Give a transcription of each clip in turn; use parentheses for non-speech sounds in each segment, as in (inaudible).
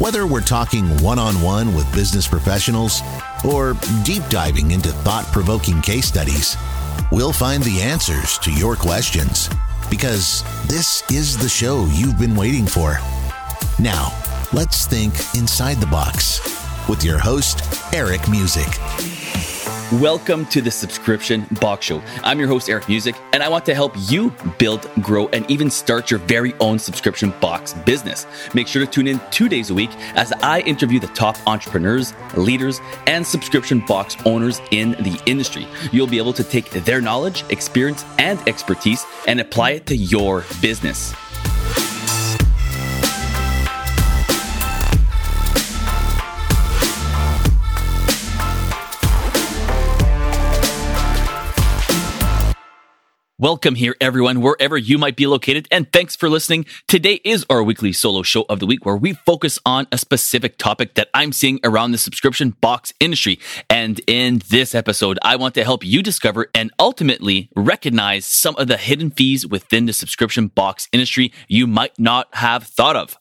Whether we're talking one on one with business professionals or deep diving into thought provoking case studies, we'll find the answers to your questions because this is the show you've been waiting for. Now, let's think inside the box with your host, Eric Musick. Welcome to the Subscription Box Show. I'm your host, Eric Musick, and I want to help you build, grow, and even start your very own subscription box business. Make sure to tune in two days a week as I interview the top entrepreneurs, leaders, and subscription box owners in the industry. You'll be able to take their knowledge, experience, and expertise and apply it to your business. Welcome here, everyone, wherever you might be located, and thanks for listening. Today is our weekly solo show of the week where we focus on a specific topic that I'm seeing around the subscription box industry. And in this episode, I want to help you discover and ultimately recognize some of the hidden fees within the subscription box industry you might not have thought of.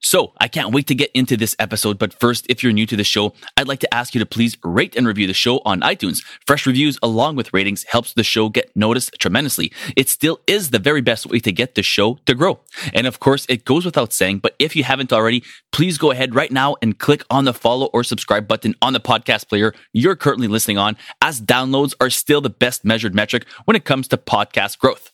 So, I can't wait to get into this episode, but first, if you're new to the show, I'd like to ask you to please rate and review the show on iTunes. Fresh reviews along with ratings helps the show get noticed tremendously. It still is the very best way to get the show to grow. And of course, it goes without saying, but if you haven't already, please go ahead right now and click on the follow or subscribe button on the podcast player you're currently listening on, as downloads are still the best measured metric when it comes to podcast growth.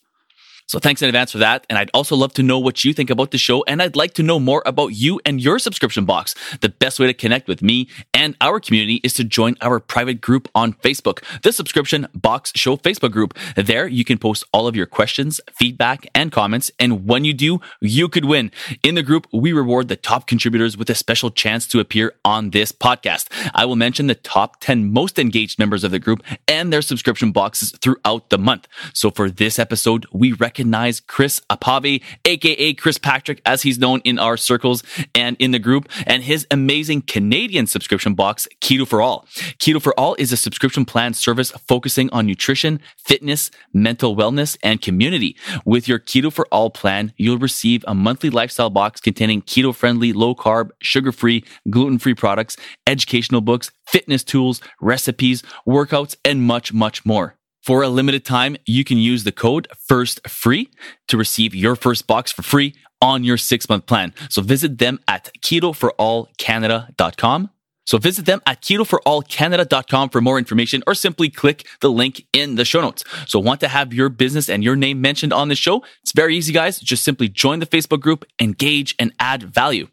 So thanks in advance for that. And I'd also love to know what you think about the show. And I'd like to know more about you and your subscription box. The best way to connect with me and our community is to join our private group on Facebook, the Subscription Box Show Facebook group. There you can post all of your questions, feedback, and comments. And when you do, you could win. In the group, we reward the top contributors with a special chance to appear on this podcast. I will mention the top 10 most engaged members of the group and their subscription boxes throughout the month. So for this episode, we recommend recognize Chris Appave, aka Chris Patrick, as he's known in our circles and in the group, and his amazing Canadian subscription box, Keto for All. Keto for All is a subscription plan service focusing on nutrition, fitness, mental wellness, and community. With your Keto for All plan, you'll receive a monthly lifestyle box containing keto friendly, low carb, sugar free, gluten free products, educational books, fitness tools, recipes, workouts, and much, much more. For a limited time, you can use the code FIRSTFREE to receive your first box for free on your six month plan. So visit them at ketoforallcanada.com. So visit them at ketoforallcanada.com for more information or simply click the link in the show notes. So want to have your business and your name mentioned on the show? It's very easy, guys. Just simply join the Facebook group, engage and add value.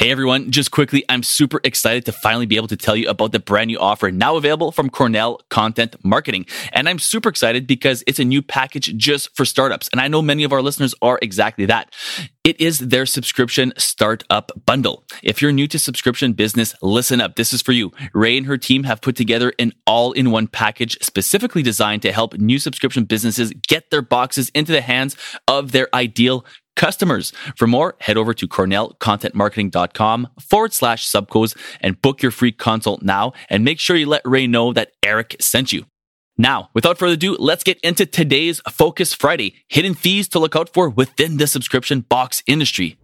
Hey everyone, just quickly, I'm super excited to finally be able to tell you about the brand new offer now available from Cornell Content Marketing. And I'm super excited because it's a new package just for startups. And I know many of our listeners are exactly that. It is their subscription startup bundle. If you're new to subscription business, listen up. This is for you. Ray and her team have put together an all in one package specifically designed to help new subscription businesses get their boxes into the hands of their ideal customers. For more, head over to cornellcontentmarketing.com forward slash subcodes and book your free consult now and make sure you let Ray know that Eric sent you. Now, without further ado, let's get into today's Focus Friday hidden fees to look out for within the subscription box industry.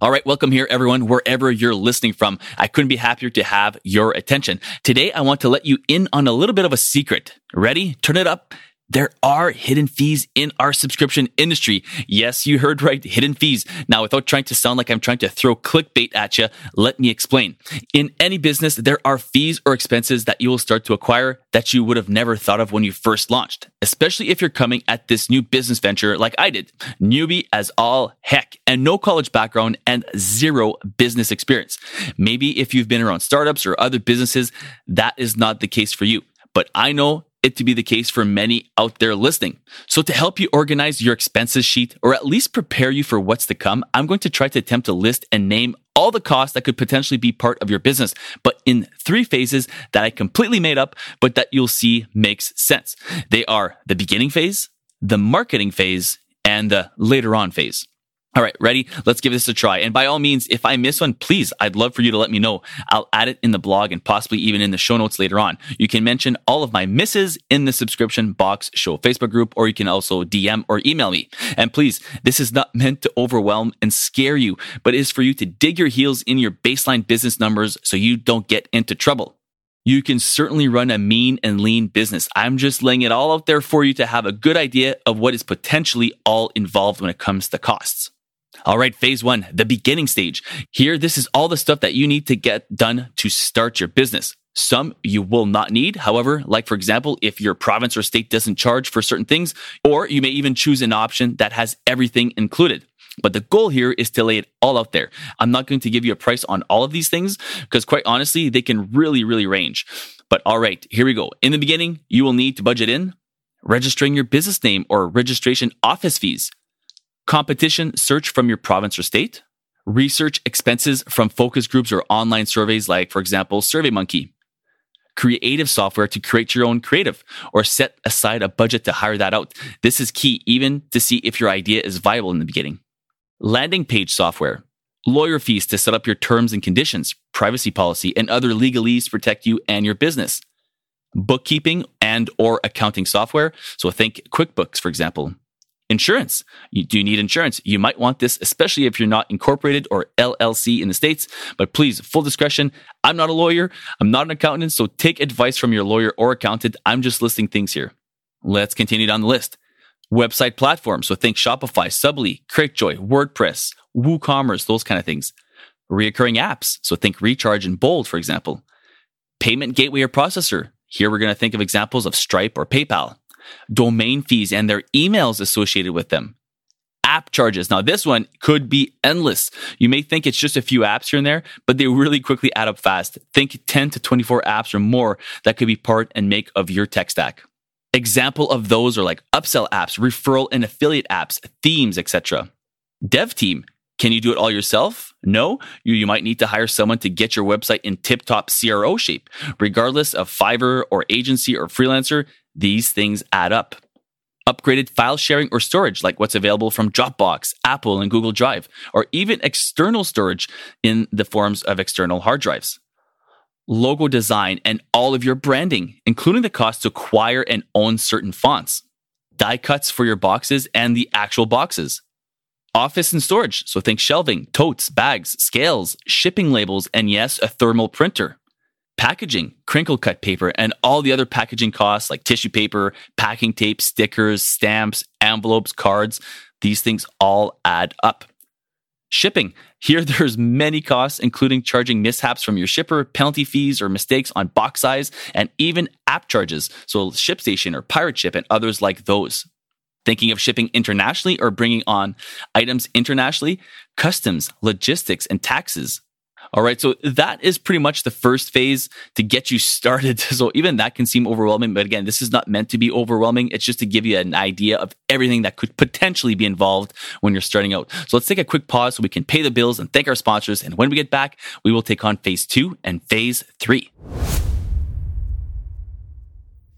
All right, welcome here, everyone, wherever you're listening from. I couldn't be happier to have your attention. Today, I want to let you in on a little bit of a secret. Ready? Turn it up. There are hidden fees in our subscription industry. Yes, you heard right, hidden fees. Now, without trying to sound like I'm trying to throw clickbait at you, let me explain. In any business, there are fees or expenses that you will start to acquire that you would have never thought of when you first launched, especially if you're coming at this new business venture like I did. Newbie as all heck and no college background and zero business experience. Maybe if you've been around startups or other businesses, that is not the case for you. But I know it to be the case for many out there listening. So to help you organize your expenses sheet or at least prepare you for what's to come, I'm going to try to attempt to list and name all the costs that could potentially be part of your business, but in three phases that I completely made up, but that you'll see makes sense. They are the beginning phase, the marketing phase, and the later on phase. All right, ready? Let's give this a try. And by all means, if I miss one, please, I'd love for you to let me know. I'll add it in the blog and possibly even in the show notes later on. You can mention all of my misses in the subscription box show Facebook group, or you can also DM or email me. And please, this is not (laughs) meant to overwhelm and scare you, but is for you to dig your heels in your baseline business numbers so you don't get into trouble. You can certainly run a mean and lean business. I'm just laying it all out there for you to have a good idea of what is potentially all involved when it comes to costs. All right, phase one, the beginning stage. Here, this is all the stuff that you need to get done to start your business. Some you will not need. However, like for example, if your province or state doesn't charge for certain things, or you may even choose an option that has everything included. But the goal here is to lay it all out there. I'm not going to give you a price on all of these things because quite honestly, they can really, really range. But all right, here we go. In the beginning, you will need to budget in registering your business name or registration office fees, competition search from your province or state, research expenses from focus groups or online surveys like, for example, SurveyMonkey, creative software to create your own creative or set aside a budget to hire that out. This is key even to see if your idea is viable in the beginning. Landing page software, lawyer fees to set up your terms and conditions, privacy policy, and other legalese to protect you and your business. Bookkeeping and or accounting software. So think QuickBooks, for example. Insurance. You, do you need insurance? You might want this, especially if you're not incorporated or LLC in the States. But please, full discretion. I'm not a lawyer. I'm not an accountant. So take advice from your lawyer or accountant. I'm just listing things here. Let's continue down the list. Website platforms. So think Shopify, Subbly, Cratejoy, WordPress, WooCommerce, those kind of things. Reoccurring apps. So think Recharge and Bold, for example. Payment gateway or processor. Here we're going to think of examples of Stripe or PayPal domain fees and their emails associated with them. App charges. Now, this one could be endless. You may think it's just a few apps here and there, but they really quickly add up fast. Think 10 to 24 apps or more that could be part and make of your tech stack. Example of those are like upsell apps, referral and affiliate apps, themes, etc. Dev team. Can you do it all yourself? No, you, you might need to hire someone to get your website in tip top CRO shape. Regardless of Fiverr or agency or freelancer, these things add up. Upgraded file sharing or storage, like what's available from Dropbox, Apple, and Google Drive, or even external storage in the forms of external hard drives. Logo design and all of your branding, including the cost to acquire and own certain fonts. Die cuts for your boxes and the actual boxes. Office and storage, so think shelving, totes, bags, scales, shipping labels, and yes, a thermal printer packaging, crinkle cut paper, and all the other packaging costs like tissue paper, packing tape, stickers, stamps, envelopes, cards. These things all add up. Shipping. Here, (laughs) there's many costs, including charging mishaps from your shipper, penalty fees or mistakes on box size, and even app charges. So, ShipStation or Pirate Ship and others like those. Thinking of shipping internationally or bringing on items internationally, customs, logistics, and taxes. All right. So that is pretty much the first phase to get you started. (laughs) So even that can seem overwhelming. But again, this is not meant to be overwhelming. It's just to give you an idea of everything that could potentially be involved when you're starting out. So let's take a quick pause so we can pay the bills and thank our sponsors. And when we get back, we will take on phase two and phase three.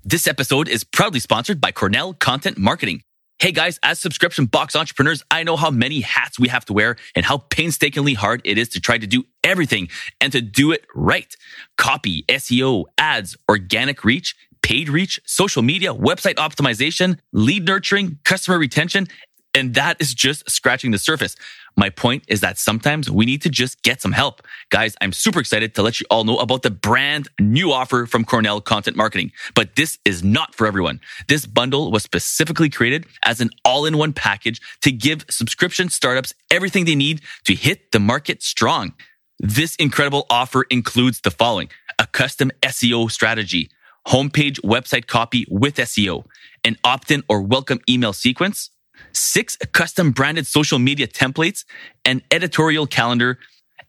This episode is proudly sponsored by Cornell Content Marketing. Hey guys, as subscription box entrepreneurs, I know how many hats we have to wear and how painstakingly hard it is to try to do everything and to do it right. Copy, SEO, ads, organic reach, paid reach, social media, website optimization, lead nurturing, customer retention, and that is just scratching the surface. My point is that sometimes we need to just get some help. Guys, I'm super excited to let you all know about the brand new offer from Cornell Content Marketing. But this is not for everyone. This bundle was specifically created as an all in one package to give subscription startups everything they need to hit the market strong. This incredible offer includes the following a custom SEO strategy, homepage website copy with SEO, an opt in or welcome email sequence, six custom branded social media templates, an editorial calendar,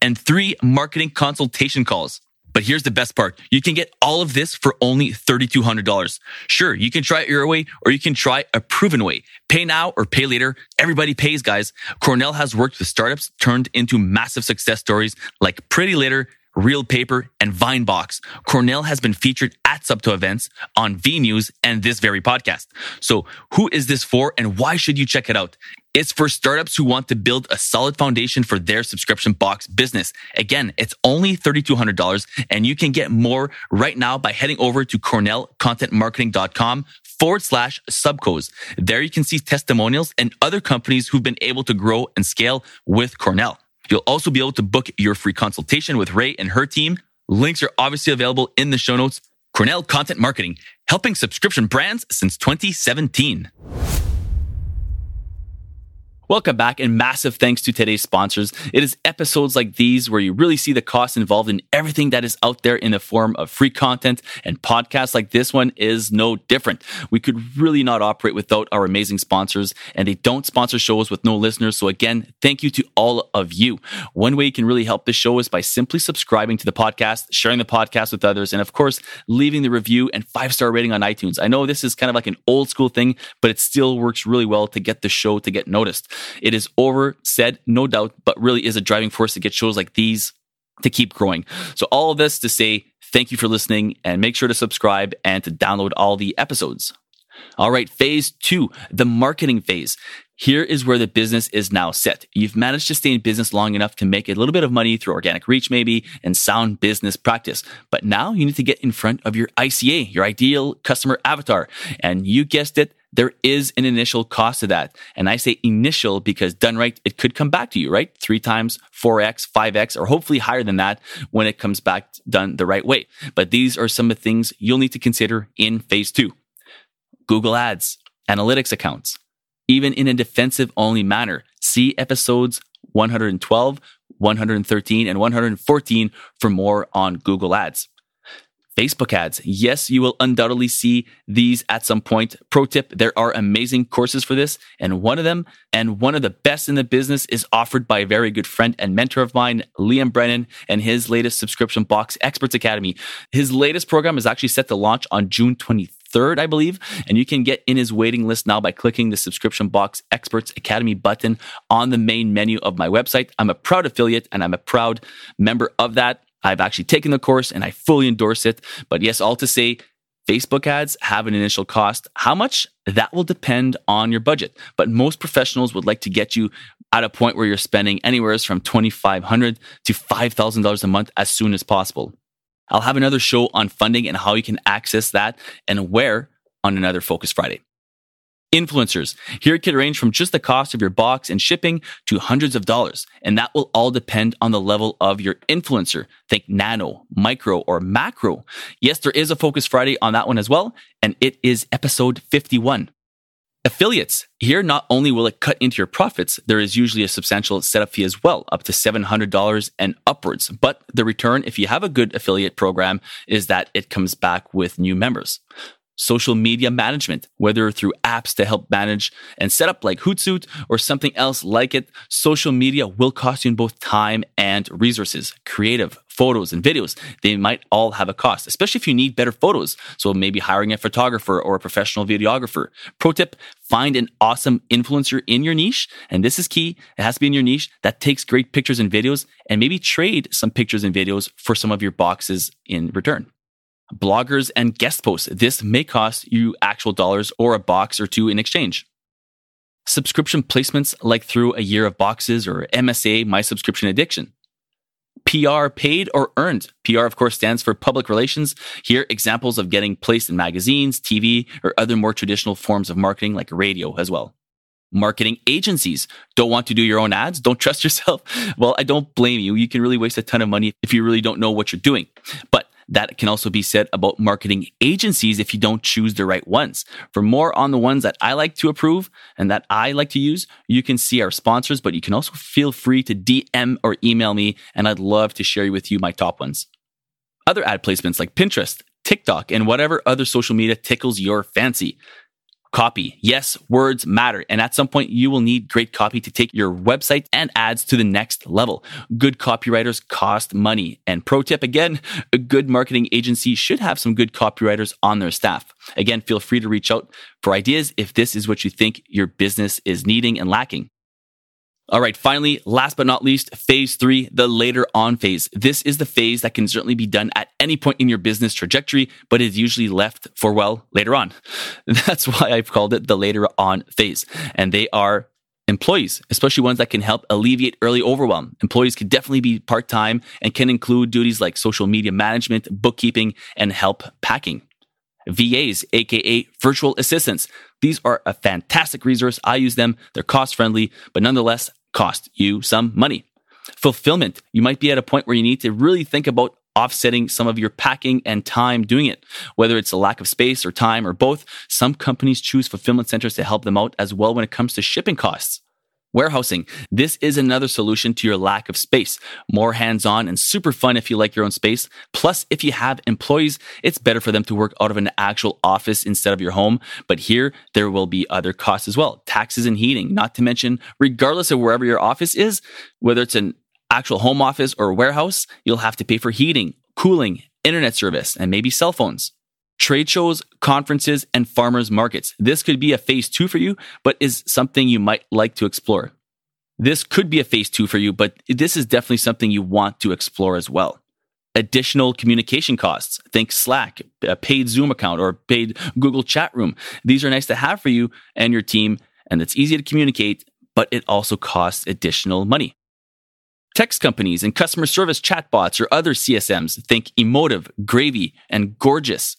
and three marketing consultation calls. But here's the best part. You can get all of this for only $3,200. Sure, you can try it your way or you can try a proven way. Pay now or pay later. Everybody pays, guys. Cornell has worked with startups turned into massive success stories like Pretty Litter, Reel Paper, and Vinebox. Cornell has been featured at SUBTA events on V News and this very podcast. So who is this for and why should you check it out? It's for startups who want to build a solid foundation for their subscription box business. Again, it's only $3,200 and you can get more right now by heading over to cornellcontentmarketing.com forward slash subcos. There you can see testimonials and other companies who've been able to grow and scale with Cornell. You'll also be able to book your free consultation with Ray and her team. Links are obviously available in the show notes. Cornell Content Marketing, helping subscription brands since 2017. Welcome back and massive thanks to today's sponsors. It is episodes like these where you really see the cost involved in everything that is out there in the form of free content and podcasts like this one is no different. We could really not operate without our amazing sponsors and they don't sponsor shows with no listeners. So again, thank you to all of you. One way you can really help the show is by simply subscribing to the podcast, sharing the podcast with others, and of course, leaving the review and five star rating on iTunes. I know this is kind of like an old school thing, but it still works really well to get the show to get noticed. It is over said, no doubt, but really is a driving force to get shows like these to keep growing. So all of this to say thank you for listening and make sure to subscribe and to download all the episodes. All right, phase two, the marketing phase. Here is where the business is now set. You've managed to stay in business long enough to make a little bit of money through organic reach, maybe, and sound business practice. But now you need to get in front of your ICA, your ideal customer avatar. And you guessed it, there is an initial cost to that. And I say initial because done right, it could come back to you, right? Three times, 4x, 5x, or hopefully higher than that when it comes back done the right way. But these are some of the things you'll need to consider in phase two. Google Ads, analytics accounts, even in a defensive only manner. See episodes 112, 113, and 114 for more on Google Ads. Facebook ads. Yes, you will undoubtedly see these at some point. Pro tip, there are amazing courses for this. And one of them, and one of the best in the business, is offered by a very good friend and mentor of mine, Liam Brennan, and his latest subscription box, Experts Academy. His latest program is actually set to launch on June 23rd, I believe. And you can get in his waiting list now by clicking the subscription box Experts Academy button on the main menu of my website. I'm a proud affiliate and I'm a proud member of that. I've actually taken the course and I fully endorse it. But yes, all to say, Facebook ads have an initial cost. How much? That will depend on your budget. But most professionals would like to get you at a point where you're spending anywhere from 2,500 to $5,000 a month as soon as possible. I'll have another show on funding and how you can access that and where on another Focus Friday. Influencers. Here it could range from just the cost of your box and shipping to hundreds of dollars. And that will all depend on the level of your influencer. Think nano, micro, or macro. Yes, there is a Focus Friday on that one as well. And it is episode 51. Affiliates. Here, not only will it cut into your profits, there is usually a substantial setup fee as well, up to $700 and upwards. But the return, if you have a good affiliate program, is that it comes back with new members social media management, whether through apps to help manage and set up like Hootsuite or something else like it. Social media will cost you in both time and resources, creative, photos and videos. They might all have a cost, especially if you need better photos. So maybe hiring a photographer or a professional videographer. Pro tip, find an awesome influencer in your niche. And this is key. It has to be in your niche that takes great pictures and videos and maybe trade some pictures and videos for some of your boxes in return bloggers, and guest posts. This may cost you actual dollars or a box or two in exchange. Subscription placements like through a year of boxes or MSA, My Subscription Addiction. PR paid or earned. PR, of course, stands for public relations. Here, examples of getting placed in magazines, TV, or other more traditional forms of marketing like radio as well. Marketing agencies don't want to do your own ads. Don't (laughs) trust yourself. Well, I don't blame you. You can really waste a ton of money if you really don't know what you're doing. But that can also be said about marketing agencies if you don't choose the right ones. For more on the ones that I like to approve and that I like to use, you can see our sponsors, but you can also feel free to DM or email me, and I'd love to share with you my top ones. Other ad placements like Pinterest, TikTok, and whatever other social media tickles your fancy. Copy. Yes, words matter. And at some point, you will need great copy to take your website and ads to the next level. Good copywriters cost money. And pro tip again, a good marketing agency should have some good copywriters on their staff. Again, feel free to reach out for ideas if this is what you think your business is needing and lacking. All right, finally, last but not least, phase three, the later on phase. This is the phase that can certainly be done at any point in your business trajectory, but is usually left for, well, later on. (laughs) That's why I've called it the later on phase. And they are employees, especially ones that can help alleviate early overwhelm. Employees can definitely be part time and can include duties like social media management, bookkeeping, and help packing. VAs, aka virtual assistants. These are a fantastic resource. I use them. They're cost friendly, but nonetheless cost you some money. Fulfillment. You might be at a point where you need to really think about offsetting some of your packing and time doing it. Whether it's a lack of space or time or both, some companies choose fulfillment centers to help them out as well when it comes to shipping costs. Warehousing. This is another solution to your lack of space. More hands on and super fun if you like your own space. Plus, if you have employees, it's better for them to work out of an actual office instead of your home. But here, there will be other costs as well taxes and heating, not to mention, regardless of wherever your office is, whether it's an actual home office or warehouse, you'll have to pay for heating, cooling, internet service, and maybe cell phones trade shows, conferences, and farmers markets. This could be a phase two for you, but is something you might like to explore. This could be a phase two for you, but this is definitely something you want to explore as well. Additional communication costs. Think Slack, a paid Zoom account, or paid Google chat room. These are nice to have for you and your team, and it's easy to communicate, but it also costs additional money. Text companies and customer service chatbots or other CSMs. Think Emotive, Gravy, and Gorgias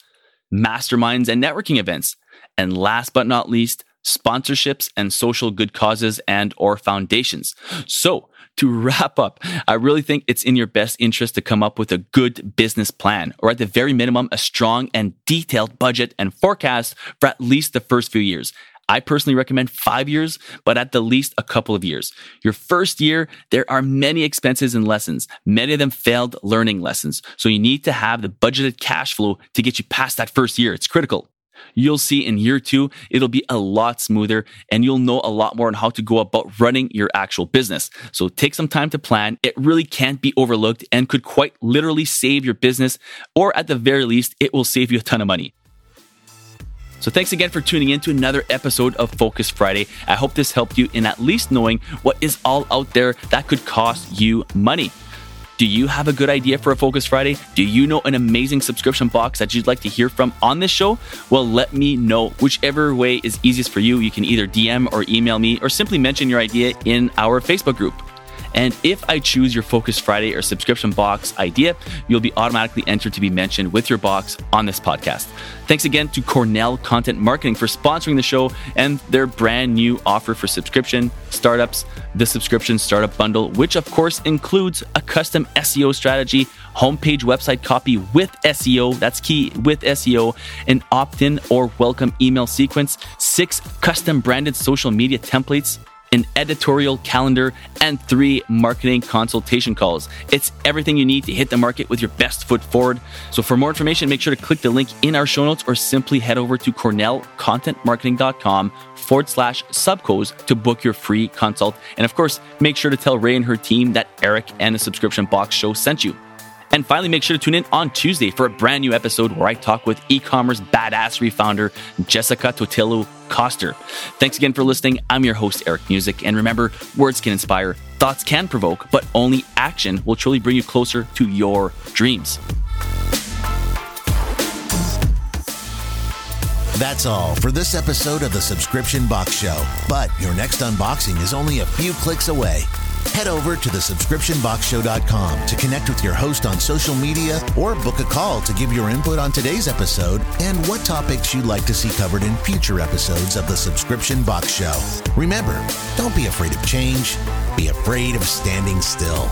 masterminds, and networking events. And last but not least, sponsorships and social good causes and or foundations. So, to (laughs) wrap up, I really think it's in your best interest to come up with a good business plan, or at the very minimum, a strong and detailed budget and forecast for at least the first few years. I personally recommend five years, but at the least a couple of years. Your first year, there are many expenses and lessons, many of them failed learning lessons. So you need to have the budgeted cash flow to get you past that first year. It's critical. You'll see in year two, it'll be a lot smoother and you'll know a lot more on how to go about running your actual business. So take some time to plan. It really can't be overlooked and could quite literally save your business, or at the very least, it will save you a ton of money. So thanks again for tuning in to another episode of Focus Friday. I hope this helped you in at least knowing what is all out there that could cost you money. Do you have a good idea for a Focus Friday? Do you know an amazing subscription box that you'd like to hear from on this show? Well, let me know. Whichever way is easiest for you, you can either DM or email me or simply mention your idea in our Facebook group. And if I choose your Focus Friday or subscription box idea, you'll be automatically entered to be mentioned with your box on this podcast. Thanks again to Cornell Content Marketing for sponsoring the show and their brand new offer for subscription startups, the Subscription Startup Bundle, which of course includes a custom SEO strategy, homepage website copy with SEO, that's key with SEO, an opt in or welcome email sequence, six custom branded social media templates an editorial calendar, and three marketing consultation calls. It's everything you need to hit the market with your best foot forward. So, for more information, make sure to click the link in our show notes or simply head over to cornellcontentmarketing.com forward slash subcos to book your free consult. And of course, make sure to tell Ray and her team that Eric and the subscription box show sent you. And finally, make sure to tune in on Tuesday for a brand new episode where I talk with e commerce badass refounder Jessica Totilo Coster. Thanks again for listening. I'm your host, Eric Musick. And remember, words can inspire, thoughts can provoke, but only action will truly bring you closer to your dreams. That's all for this episode of the Subscription Box Show. But your next unboxing is only a few clicks away. Head over to thesubscriptionboxshow.com to connect with your host on social media or book a call to give your input on today's episode and what topics you'd like to see covered in future episodes of the Subscription Box Show. Remember, don't be afraid of change, be afraid of standing still.